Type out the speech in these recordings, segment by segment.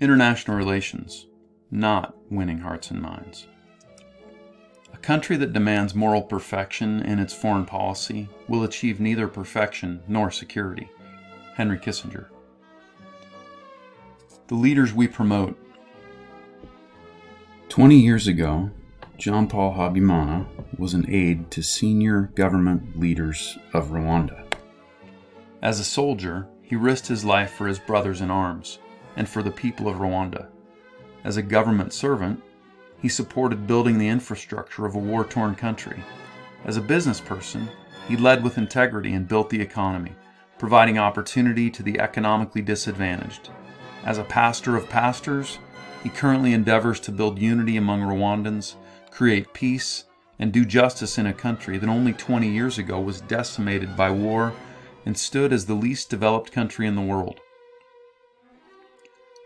International relations, not winning hearts and minds. A country that demands moral perfection in its foreign policy will achieve neither perfection nor security. Henry Kissinger. The leaders we promote. 20 years ago, Jean Paul Habimana was an aide to senior government leaders of Rwanda. As a soldier, he risked his life for his brothers in arms and for the people of Rwanda. As a government servant, he supported building the infrastructure of a war torn country. As a business person, he led with integrity and built the economy, providing opportunity to the economically disadvantaged. As a pastor of pastors, he currently endeavors to build unity among Rwandans, create peace, and do justice in a country that only 20 years ago was decimated by war and stood as the least developed country in the world.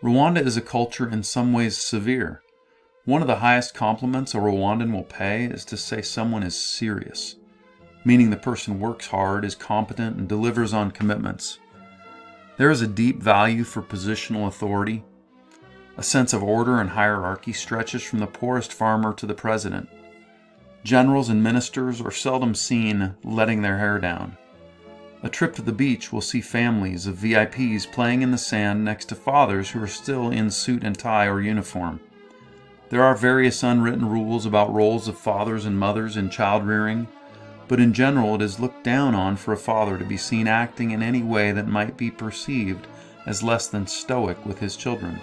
Rwanda is a culture in some ways severe. One of the highest compliments a Rwandan will pay is to say someone is serious, meaning the person works hard, is competent, and delivers on commitments. There is a deep value for positional authority. A sense of order and hierarchy stretches from the poorest farmer to the president. Generals and ministers are seldom seen letting their hair down. A trip to the beach will see families of VIPs playing in the sand next to fathers who are still in suit and tie or uniform. There are various unwritten rules about roles of fathers and mothers in child rearing, but in general it is looked down on for a father to be seen acting in any way that might be perceived as less than stoic with his children.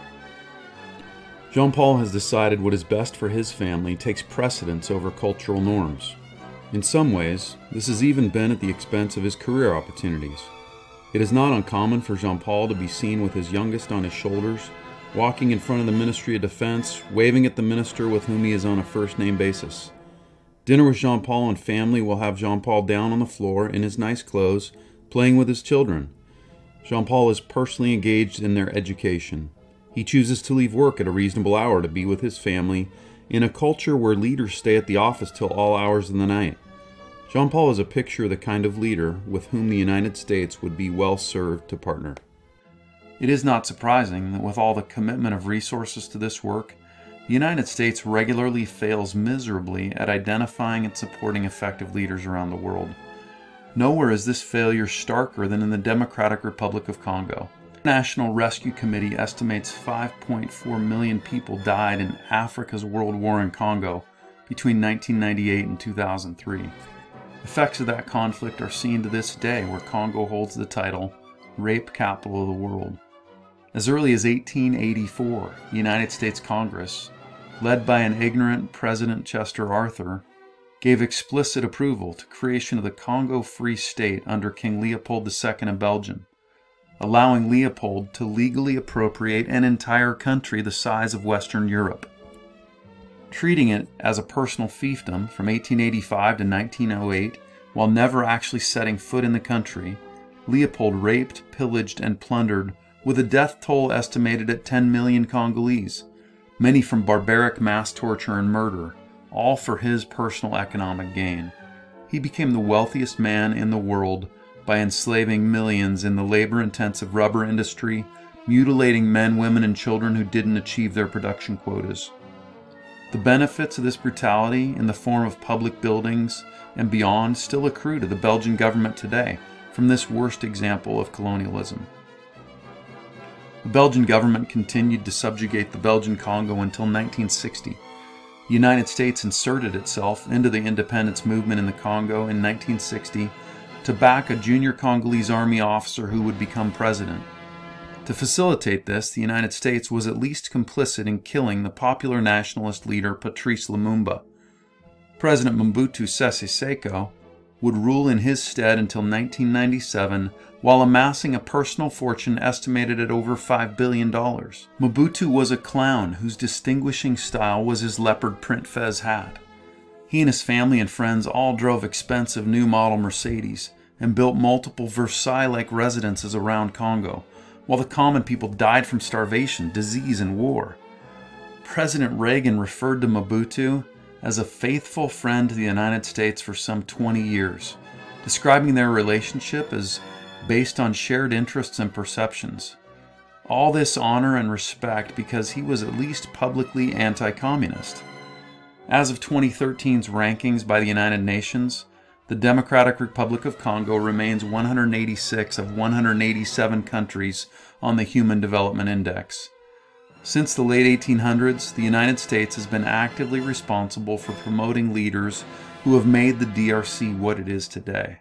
Jean Paul has decided what is best for his family takes precedence over cultural norms. In some ways, this has even been at the expense of his career opportunities. It is not uncommon for Jean Paul to be seen with his youngest on his shoulders, walking in front of the Ministry of Defense, waving at the minister with whom he is on a first name basis. Dinner with Jean Paul and family will have Jean Paul down on the floor in his nice clothes, playing with his children. Jean Paul is personally engaged in their education. He chooses to leave work at a reasonable hour to be with his family in a culture where leaders stay at the office till all hours of the night. Jean Paul is a picture of the kind of leader with whom the United States would be well served to partner. It is not surprising that with all the commitment of resources to this work, the United States regularly fails miserably at identifying and supporting effective leaders around the world. Nowhere is this failure starker than in the Democratic Republic of Congo. National Rescue Committee estimates 5.4 million people died in Africa's World War in Congo between 1998 and 2003. Effects of that conflict are seen to this day, where Congo holds the title Rape Capital of the World. As early as 1884, the United States Congress, led by an ignorant President Chester Arthur, gave explicit approval to creation of the Congo Free State under King Leopold II of Belgium allowing Leopold to legally appropriate an entire country the size of Western Europe. Treating it as a personal fiefdom from 1885 to 1908, while never actually setting foot in the country, Leopold raped, pillaged, and plundered, with a death toll estimated at 10 million Congolese, many from barbaric mass torture and murder, all for his personal economic gain. He became the wealthiest man in the world by enslaving millions in the labor intensive rubber industry, mutilating men, women, and children who didn't achieve their production quotas. The benefits of this brutality in the form of public buildings and beyond still accrue to the Belgian government today from this worst example of colonialism. The Belgian government continued to subjugate the Belgian Congo until 1960. The United States inserted itself into the independence movement in the Congo in 1960 to back a junior Congolese army officer who would become president. To facilitate this, the United States was at least complicit in killing the popular nationalist leader Patrice Lumumba. President Mobutu Sese Seko would rule in his stead until 1997 while amassing a personal fortune estimated at over $5 billion. Mobutu was a clown whose distinguishing style was his leopard print fez hat. He and his family and friends all drove expensive new model Mercedes and built multiple Versailles like residences around Congo, while the common people died from starvation, disease, and war. President Reagan referred to Mobutu as a faithful friend to the United States for some 20 years, describing their relationship as based on shared interests and perceptions. All this honor and respect because he was at least publicly anti communist. As of 2013's rankings by the United Nations, the Democratic Republic of Congo remains 186 of 187 countries on the Human Development Index. Since the late 1800s, the United States has been actively responsible for promoting leaders who have made the DRC what it is today.